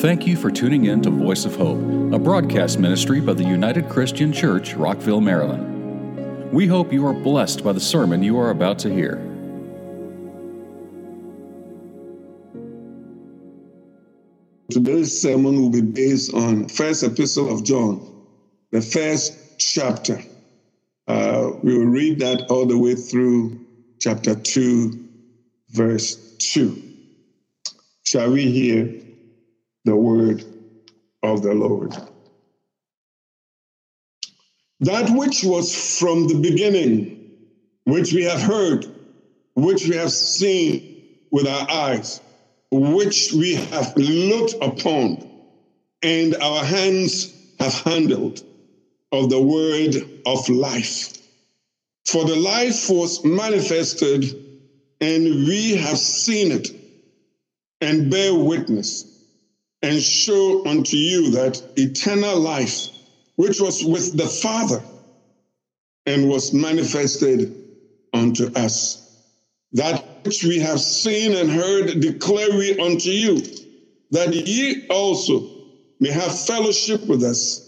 Thank you for tuning in to Voice of Hope, a broadcast ministry by the United Christian Church, Rockville, Maryland. We hope you are blessed by the sermon you are about to hear. Today's sermon will be based on First Epistle of John, the first chapter. Uh, we will read that all the way through chapter 2, verse 2. Shall we hear the word of the Lord? That which was from the beginning, which we have heard, which we have seen with our eyes, which we have looked upon, and our hands have handled of the word of life. For the life was manifested, and we have seen it, and bear witness, and show unto you that eternal life, which was with the Father, and was manifested unto us. That which we have seen and heard declare we unto you, that ye also may have fellowship with us.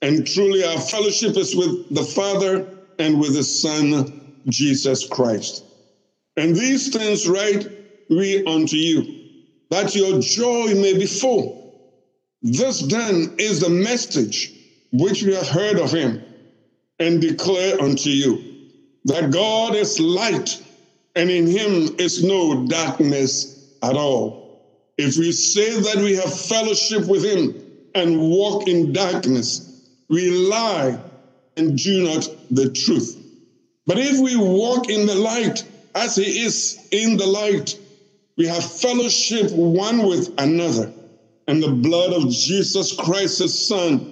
And truly, our fellowship is with the Father and with His Son, Jesus Christ. And these things write we unto you, that your joy may be full. This then is the message which we have heard of Him and declare unto you, that God is light, and in Him is no darkness at all. If we say that we have fellowship with Him and walk in darkness, we lie and do not the truth. But if we walk in the light as he is in the light, we have fellowship one with another, and the blood of Jesus Christ, his son,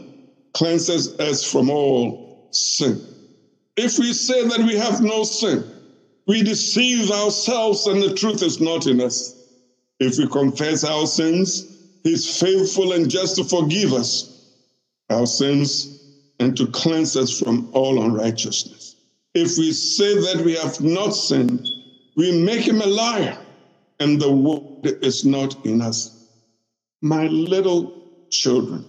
cleanses us from all sin. If we say that we have no sin, we deceive ourselves and the truth is not in us. If we confess our sins, he's faithful and just to forgive us our sins and to cleanse us from all unrighteousness. If we say that we have not sinned, we make him a liar, and the word is not in us. My little children,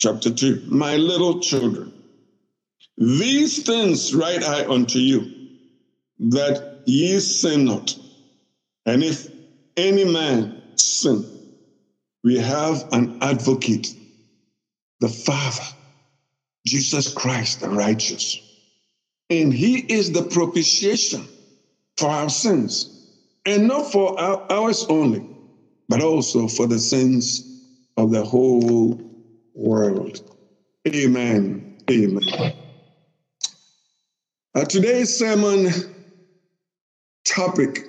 chapter 2, my little children, these things write I unto you, that ye sin not. And if any man sin, we have an advocate, the Father, Jesus Christ the righteous. And he is the propitiation for our sins, and not for our, ours only, but also for the sins of the whole world. Amen. Amen. Uh, today's sermon topic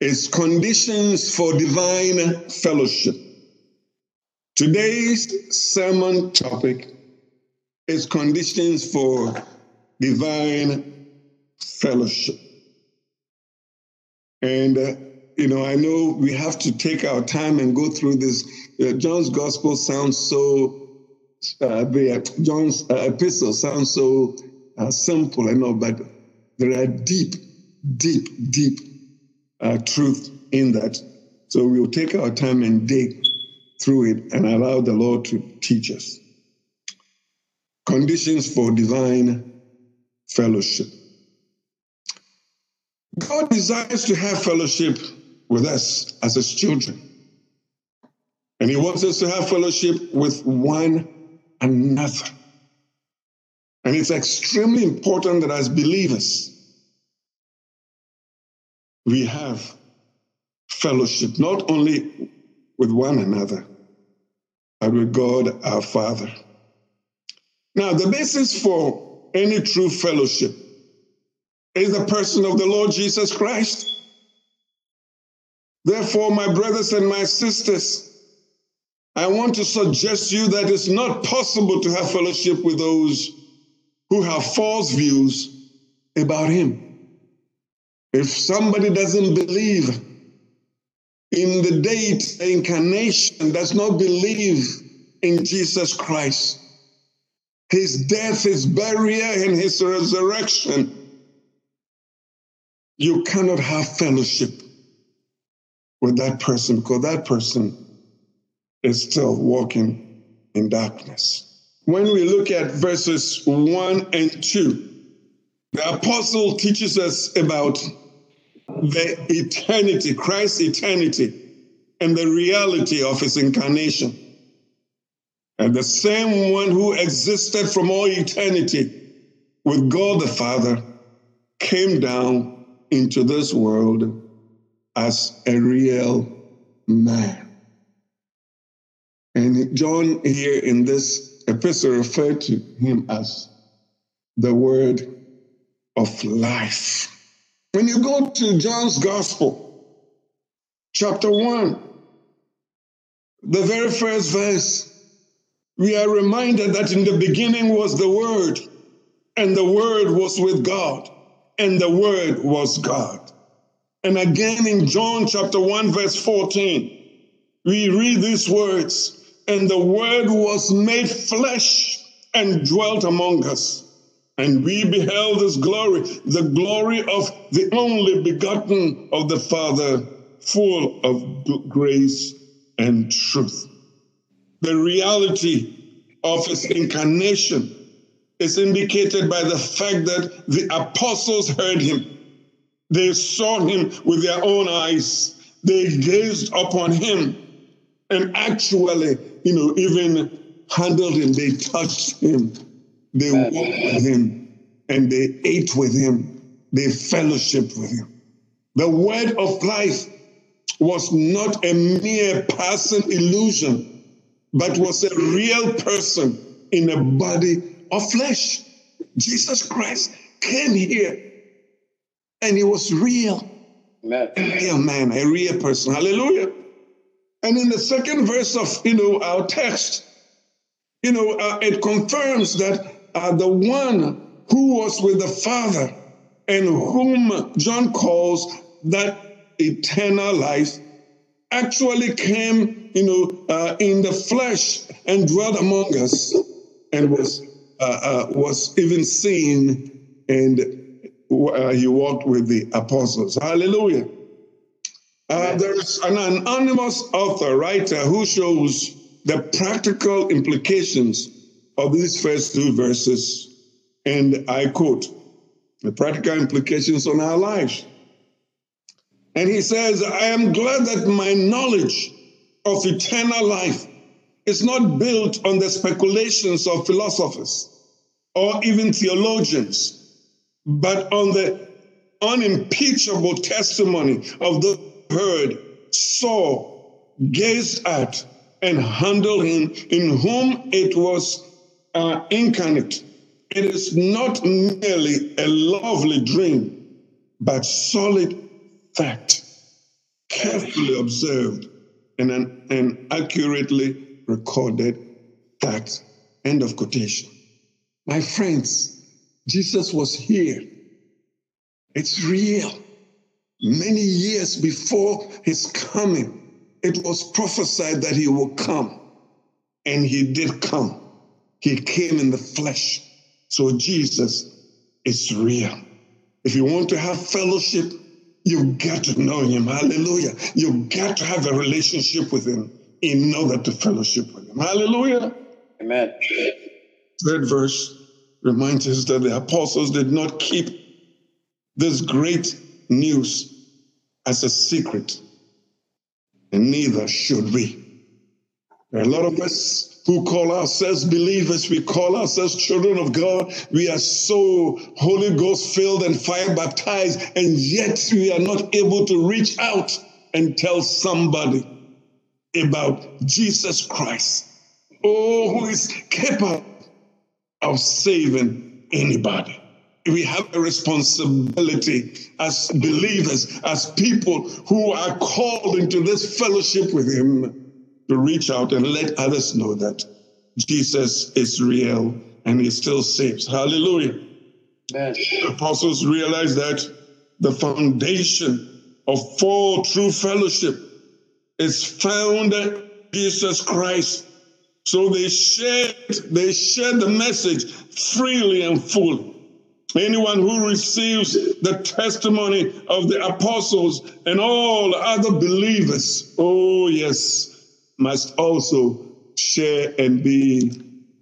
is conditions for divine fellowship. Today's sermon topic is conditions for divine fellowship. And, uh, you know, I know we have to take our time and go through this. Uh, John's gospel sounds so, uh, the, John's uh, epistle sounds so uh, simple, I know, but there are deep, deep, deep uh, truth in that. So we'll take our time and dig through it and allow the Lord to teach us. Conditions for divine fellowship. God desires to have fellowship with us as his children. And he wants us to have fellowship with one another. And it's extremely important that as believers, we have fellowship not only with one another, but with God our Father. Now, the basis for any true fellowship is the person of the Lord Jesus Christ. Therefore, my brothers and my sisters, I want to suggest to you that it's not possible to have fellowship with those who have false views about Him. If somebody doesn't believe in the date, the incarnation, does not believe in Jesus Christ, his death, his burial, and his resurrection, you cannot have fellowship with that person because that person is still walking in darkness. When we look at verses 1 and 2, the apostle teaches us about the eternity, Christ's eternity, and the reality of his incarnation. And the same one who existed from all eternity with God the Father came down into this world as a real man. And John here in this epistle referred to him as the word of life. When you go to John's Gospel, chapter 1, the very first verse, we are reminded that in the beginning was the Word, and the Word was with God, and the Word was God. And again in John chapter 1, verse 14, we read these words, and the Word was made flesh and dwelt among us. And we beheld his glory, the glory of the only begotten of the Father, full of grace and truth. The reality of his incarnation is indicated by the fact that the apostles heard him. They saw him with their own eyes. They gazed upon him and actually, you know, even handled him. They touched him. They walked with him and they ate with him. They fellowshiped with him. The word of life was not a mere passing illusion, but was a real person in a body of flesh. Jesus Christ came here and he was real. Amen. A real man, a real person. Hallelujah. And in the second verse of you know our text, you know, uh, it confirms that uh, the one who was with the Father and whom John calls that eternal life actually came, you know, uh, in the flesh and dwelt among us and was uh, uh, was even seen and uh, he walked with the apostles. Hallelujah. Uh, there's an anonymous author, writer, who shows the practical implications of these first two verses. And I quote the practical implications on our lives. And he says, I am glad that my knowledge of eternal life is not built on the speculations of philosophers or even theologians, but on the unimpeachable testimony of those heard, saw, gazed at, and handled him in whom it was uh, incarnate. It is not merely a lovely dream, but solid fact, carefully observed and an, an accurately recorded fact. End of quotation. My friends, Jesus was here. It's real. Many years before his coming, it was prophesied that he would come. And he did come. He came in the flesh. So Jesus is real. If you want to have fellowship, you've got to know him. Hallelujah. You've got to have a relationship with him in order to fellowship with him. Hallelujah. Amen. Third verse reminds us that the apostles did not keep this great news as a secret, and neither should we. There are a lot of us who call ourselves believers, we call ourselves children of God. We are so Holy Ghost filled and fire baptized, and yet we are not able to reach out and tell somebody about Jesus Christ. Oh, who is capable of saving anybody. We have a responsibility as believers, as people who are called into this fellowship with Him to reach out and let others know that Jesus is real and he still saves. Hallelujah. Amen. The apostles realized that the foundation of full true fellowship is found in Jesus Christ. So they shared, they shared the message freely and fully. Anyone who receives the testimony of the apostles and all other believers, oh yes, must also share and be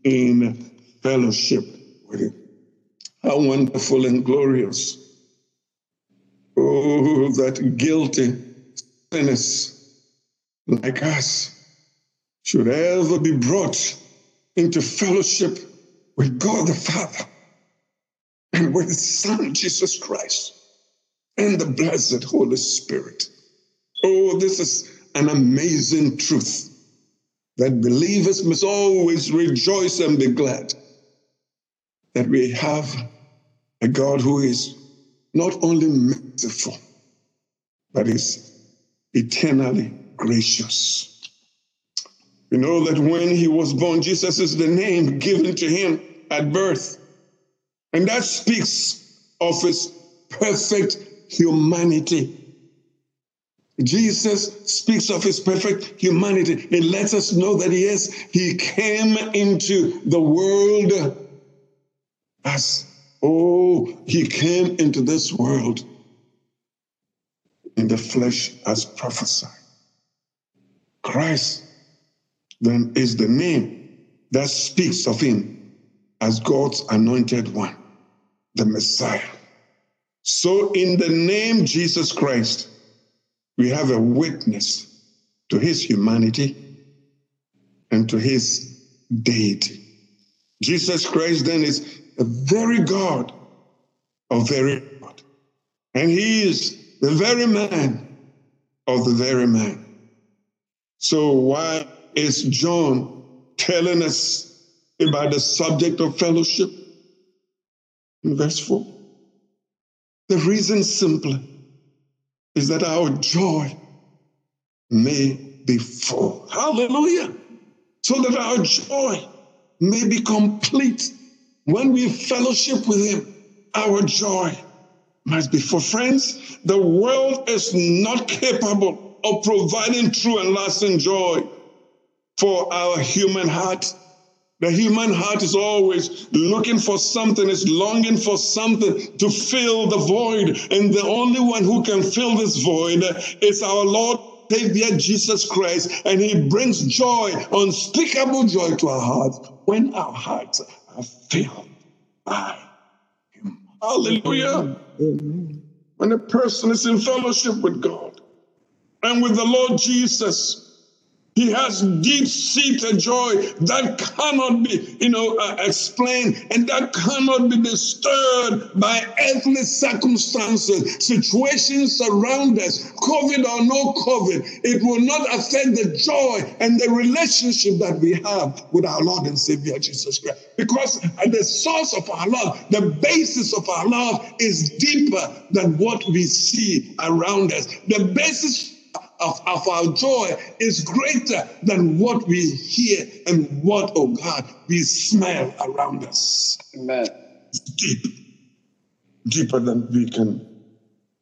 in fellowship with him. How wonderful and glorious. Oh, that guilty sinners like us should ever be brought into fellowship with God the Father and with His Son, Jesus Christ, and the blessed Holy Spirit. Oh, this is an amazing truth that believers must always rejoice and be glad that we have a God who is not only merciful, but is eternally gracious. You know that when he was born, Jesus is the name given to him at birth. And that speaks of his perfect humanity. Jesus speaks of his perfect humanity. It lets us know that yes, he came into the world as, oh, he came into this world in the flesh as prophesied. Christ then is the name that speaks of him as God's anointed one, the Messiah. So, in the name Jesus Christ, we have a witness to his humanity and to his deity. Jesus Christ then is a very God of very God. And he is the very man of the very man. So why is John telling us about the subject of fellowship? In verse 4. The reason simply is that our joy may be full. Hallelujah. So that our joy may be complete. When we fellowship with Him, our joy must be for friends. The world is not capable of providing true and lasting joy for our human heart. The human heart is always looking for something, is longing for something to fill the void. And the only one who can fill this void is our Lord Savior Jesus Christ. And He brings joy, unspeakable joy to our hearts when our hearts are filled by Him. Hallelujah. Amen. When a person is in fellowship with God and with the Lord Jesus, he has deep seated joy that cannot be, you know, uh, explained and that cannot be disturbed by earthly circumstances, situations around us, COVID or no COVID. It will not affect the joy and the relationship that we have with our Lord and Savior Jesus Christ. Because at the source of our love, the basis of our love is deeper than what we see around us. The basis of, of our joy is greater than what we hear and what, oh God, we smell around us. Amen. It's deep, deeper than we can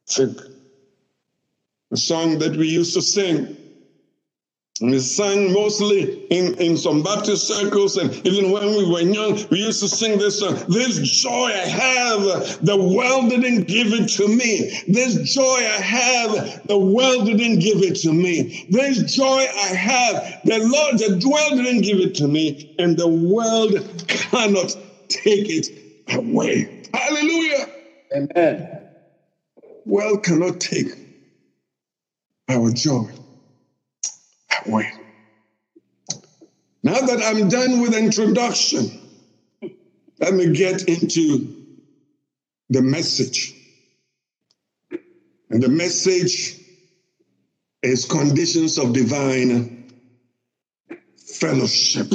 think. The song that we used to sing and sang mostly in, in some Baptist circles, and even when we were young, we used to sing this song. This joy I have, the world didn't give it to me. This joy I have, the world didn't give it to me. This joy I have, the Lord, the world didn't give it to me, and the world cannot take it away. Hallelujah. Amen. World cannot take our joy way. Now that I'm done with introduction, let me get into the message. And the message is conditions of divine fellowship.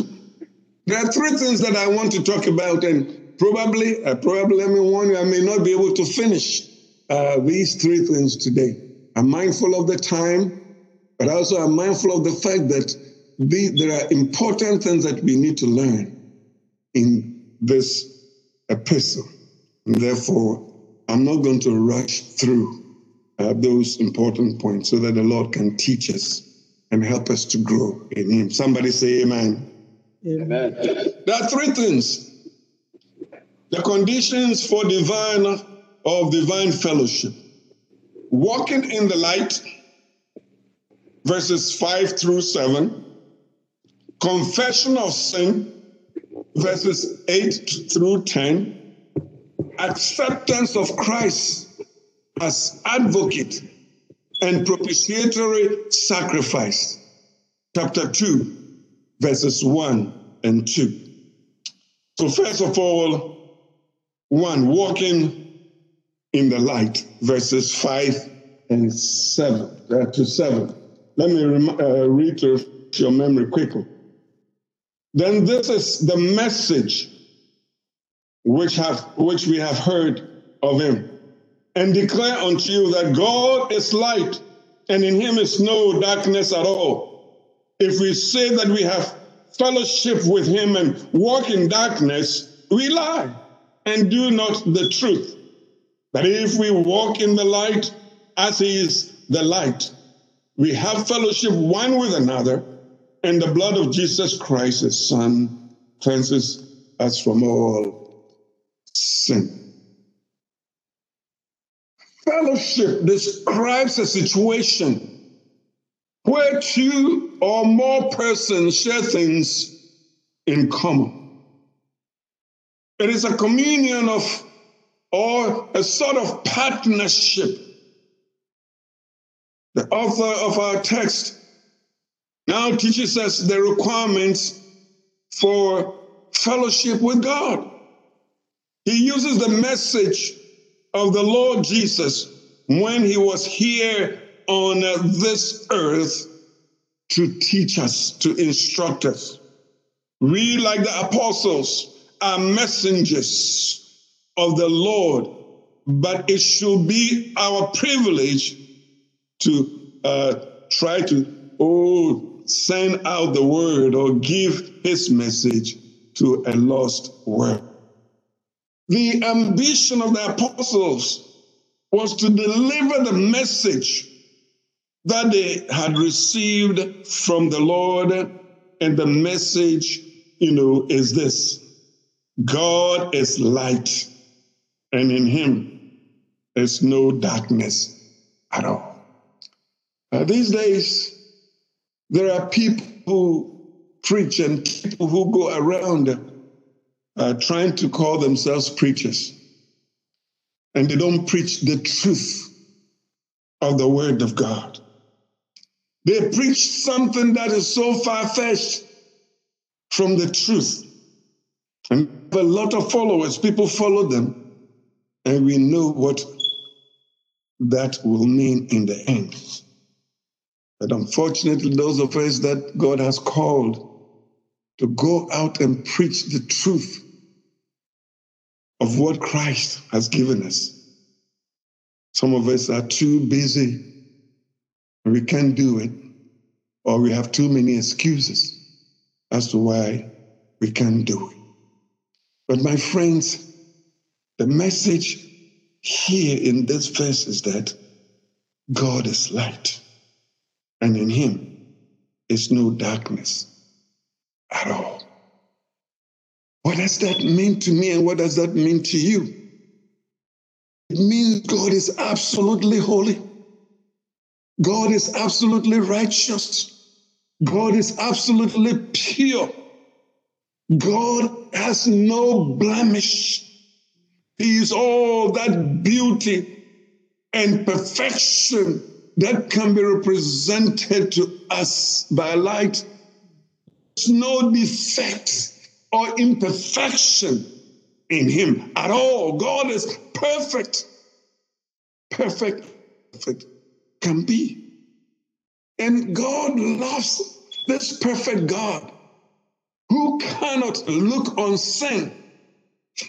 There are three things that I want to talk about, and probably, uh, probably, let me warn you, I may not be able to finish uh, these three things today. I'm mindful of the time, but also I'm mindful of the fact that the, there are important things that we need to learn in this epistle. And therefore, I'm not going to rush through uh, those important points so that the Lord can teach us and help us to grow in Him. Somebody say amen. Amen. There are three things the conditions for divine of divine fellowship walking in the light verses 5 through 7, confession of sin, verses 8 through 10, acceptance of Christ as advocate and propitiatory sacrifice, chapter 2, verses 1 and 2. So, first of all, one, walking in the light, verses 5 and 7, uh, to 7. Let me rem- uh, read to your memory quickly. Then this is the message which have which we have heard of him, and declare unto you that God is light, and in him is no darkness at all. If we say that we have fellowship with him and walk in darkness, we lie and do not the truth. But if we walk in the light as he is the light, we have fellowship one with another, and the blood of Jesus Christ, his son, cleanses us from all sin. Fellowship describes a situation where two or more persons share things in common. It is a communion of or a sort of partnership. The author of our text now teaches us the requirements for fellowship with God. He uses the message of the Lord Jesus when he was here on this earth to teach us, to instruct us. We, like the apostles, are messengers of the Lord, but it should be our privilege to uh, try to, oh, send out the word or give his message to a lost world. The ambition of the apostles was to deliver the message that they had received from the Lord. And the message, you know, is this God is light, and in him is no darkness at all. Uh, these days, there are people who preach and people who go around uh, trying to call themselves preachers, and they don't preach the truth of the Word of God. They preach something that is so far fetched from the truth. And a lot of followers, people follow them, and we know what that will mean in the end. But unfortunately, those of us that God has called to go out and preach the truth of what Christ has given us, some of us are too busy. We can't do it, or we have too many excuses as to why we can't do it. But my friends, the message here in this verse is that God is light, and in him is no darkness at all. What does that mean to me, and what does that mean to you? It means God is absolutely holy. God is absolutely righteous. God is absolutely pure. God has no blemish. He is all that beauty and perfection that can be represented to us by light. There's no defect or imperfection in him at all. God is perfect. Perfect. Perfect can be. And God loves this perfect God who cannot look on sin.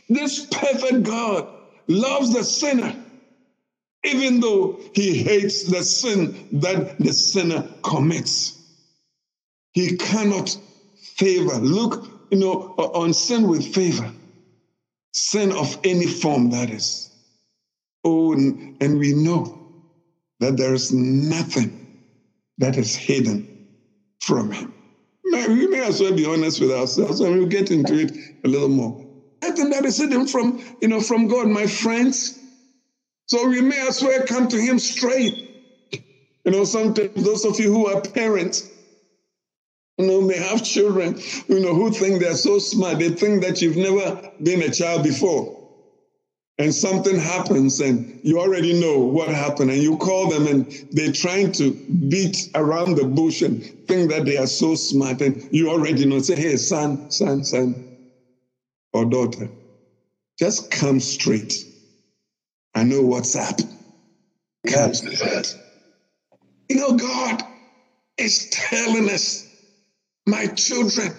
This perfect God loves the sinner, even though he hates the sin that the sinner commits. He cannot favor, look, you know, on sin with favor, sin of any form that is. Oh, and we know that there is nothing that is hidden from him. We may as well be honest with ourselves and we'll get into it a little more. Nothing that is hidden from, you know, from God, my friends. So we may as well come to him straight. You know, sometimes those of you who are parents, You know, may have children, you know, who think they're so smart. They think that you've never been a child before. And something happens and you already know what happened and you call them and they're trying to beat around the bush and think that they are so smart and you already know. Say, hey, son, son, son, or daughter, just come straight. I know what's up. You know, God is telling us my children,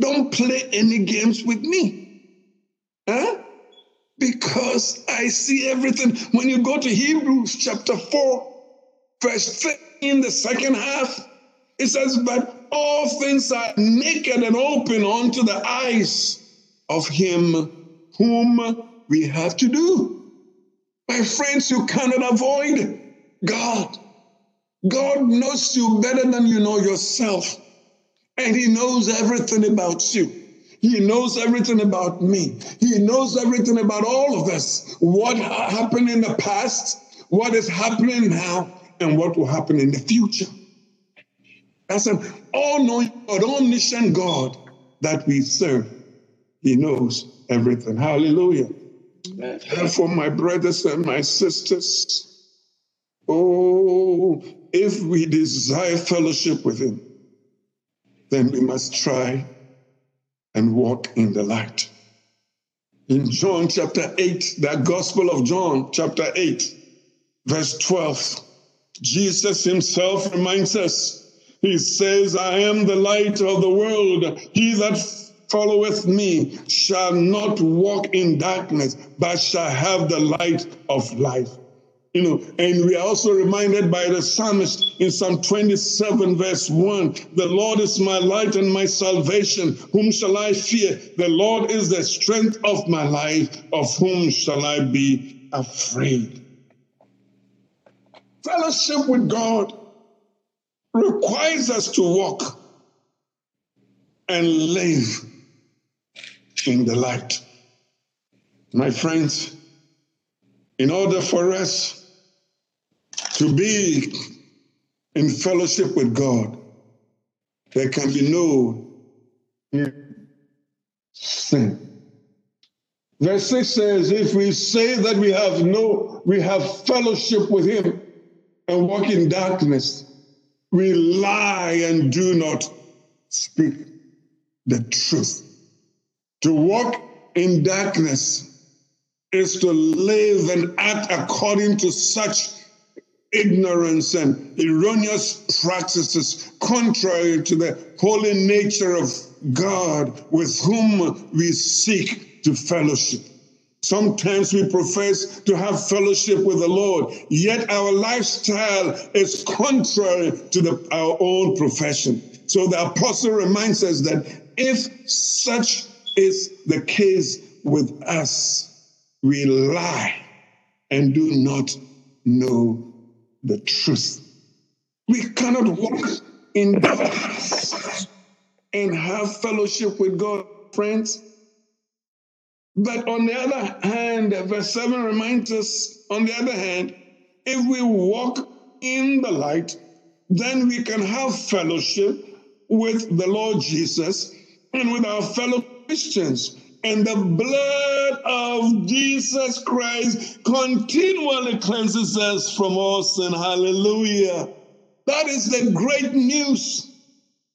don't play any games with me. Huh? Because I see everything. When you go to Hebrews chapter 4, verse 13, the second half, it says, But all things are naked and open unto the eyes of him whom we have to do. My friends, you cannot avoid God. God knows you better than you know yourself. And he knows everything about you. He knows everything about me. He knows everything about all of us. What happened in the past, what is happening now, and what will happen in the future. That's an all knowing God, omniscient God that we serve. He knows everything. Hallelujah. Therefore, my brothers and my sisters, oh, if we desire fellowship with Him, then we must try and walk in the light. In John chapter 8, the Gospel of John chapter 8, verse 12, Jesus himself reminds us, he says, I am the light of the world. He that followeth me shall not walk in darkness, but shall have the light of life. You know, and we are also reminded by the psalmist in Psalm 27, verse 1 The Lord is my light and my salvation. Whom shall I fear? The Lord is the strength of my life. Of whom shall I be afraid? Fellowship with God requires us to walk and live in the light. My friends, in order for us to be in fellowship with God, there can be no sin. Verse 6 says, if we say that we have no, we have fellowship with him and walk in darkness, we lie and do not speak the truth. To walk in darkness is to live and act according to such ignorance and erroneous practices contrary to the holy nature of God with whom we seek to fellowship. Sometimes we profess to have fellowship with the Lord, yet our lifestyle is contrary to the, our own profession. So the apostle reminds us that if such is the case with us, we lie and do not know the truth. We cannot walk in darkness and have fellowship with God, friends. But on the other hand, verse 7 reminds us, on the other hand, if we walk in the light, then we can have fellowship with the Lord Jesus and with our fellow Christians. And the blood of Jesus Christ continually cleanses us from all sin. Hallelujah. That is the great news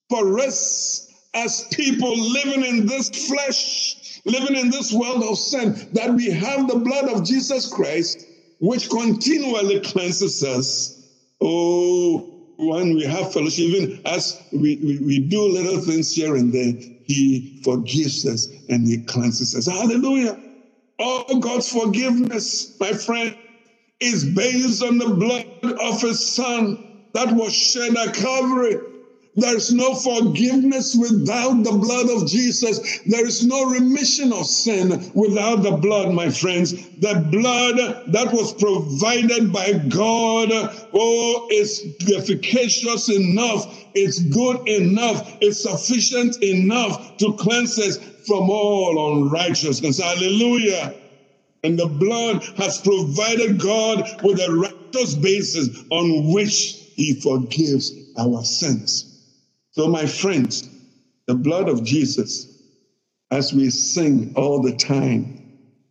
for us as people living in this flesh, living in this world of sin, that we have the blood of Jesus Christ, which continually cleanses us. Oh, when we have fellowship, even as we, we, we do little things here and there, he forgives us and he cleanses us. Hallelujah. All God's forgiveness, my friend, is based on the blood of his son that was shed at Calvary. There's no forgiveness without the blood of Jesus. There is no remission of sin without the blood, my friends. The blood that was provided by God, oh, is efficacious enough. It's good enough. It's sufficient enough to cleanse us from all unrighteousness. Hallelujah. And the blood has provided God with a righteous basis on which he forgives our sins. So, my friends, the blood of Jesus, as we sing all the time,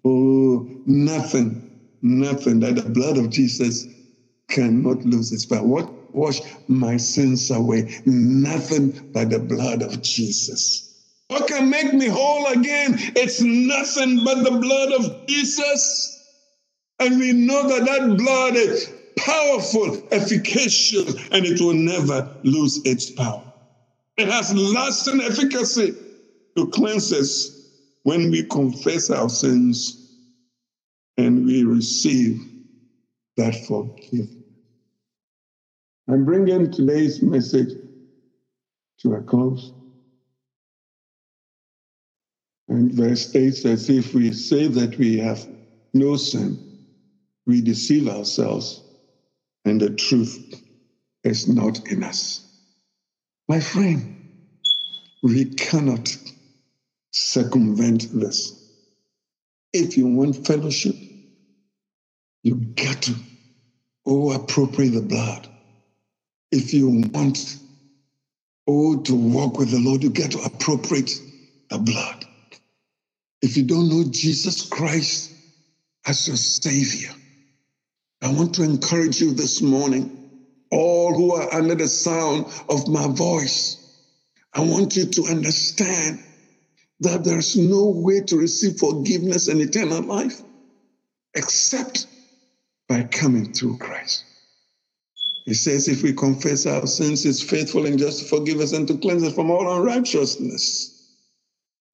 oh, nothing, nothing that the blood of Jesus cannot lose its power. What wash my sins away? Nothing but the blood of Jesus. What can make me whole again? It's nothing but the blood of Jesus. And we know that that blood is powerful, efficacious, and it will never lose its power. It has lasting efficacy to cleanse us when we confess our sins and we receive that forgiveness. I'm bringing today's message to a close. And verse 8 says, If we say that we have no sin, we deceive ourselves, and the truth is not in us. My friend, we cannot circumvent this. If you want fellowship, you got to oh appropriate the blood. If you want oh to walk with the Lord, you got to appropriate the blood. If you don't know Jesus Christ as your Savior, I want to encourage you this morning, all who are under the sound of my voice. I want you to understand that there's no way to receive forgiveness and eternal life except by coming through Christ. He says, if we confess our sins, he's faithful and just to forgive us and to cleanse us from all unrighteousness.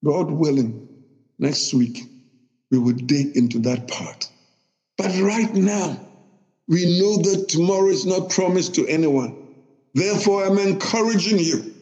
God willing, next week, we will dig into that part. But right now, we know that tomorrow is not promised to anyone. Therefore, I'm encouraging you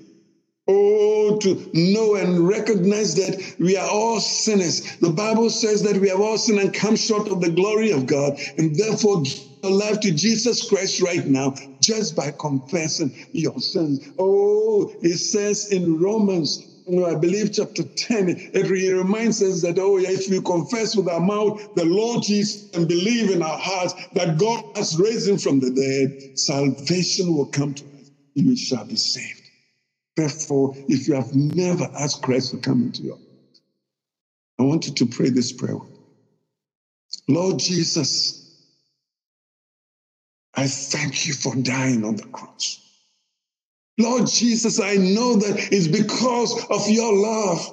Oh, to know and recognize that we are all sinners. The Bible says that we have all sinned and come short of the glory of God, and therefore give your life to Jesus Christ right now just by confessing your sins. Oh, it says in Romans I believe chapter 10, it reminds us that, oh, yeah, if we confess with our mouth the Lord Jesus and believe in our hearts that God has raised him from the dead, salvation will come to us. You shall be saved. Therefore, if you have never asked Christ to come into your heart, I want you to pray this prayer. Lord Jesus, I thank you for dying on the cross. Lord Jesus, I know that it's because of your love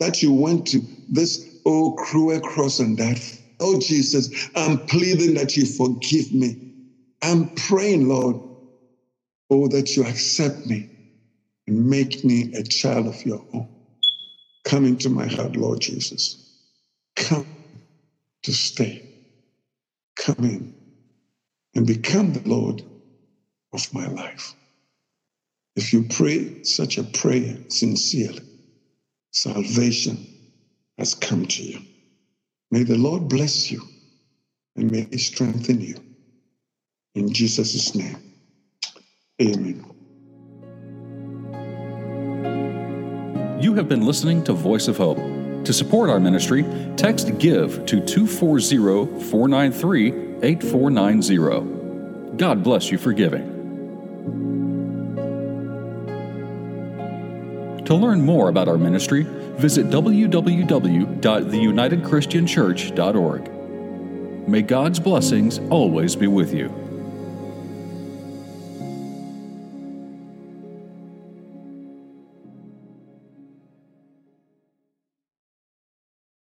that you went to this oh cruel cross and died. Oh Jesus, I'm pleading that you forgive me. I'm praying, Lord, oh, that you accept me and make me a child of your own. Come into my heart, Lord Jesus. Come to stay. Come in and become the Lord of my life. If you pray such a prayer sincerely, salvation has come to you. May the Lord bless you and may He strengthen you. In Jesus' name, amen. You have been listening to Voice of Hope. To support our ministry, text GIVE to 240 493 8490. God bless you for giving. To learn more about our ministry, visit www.theunitedchristianchurch.org. May God's blessings always be with you.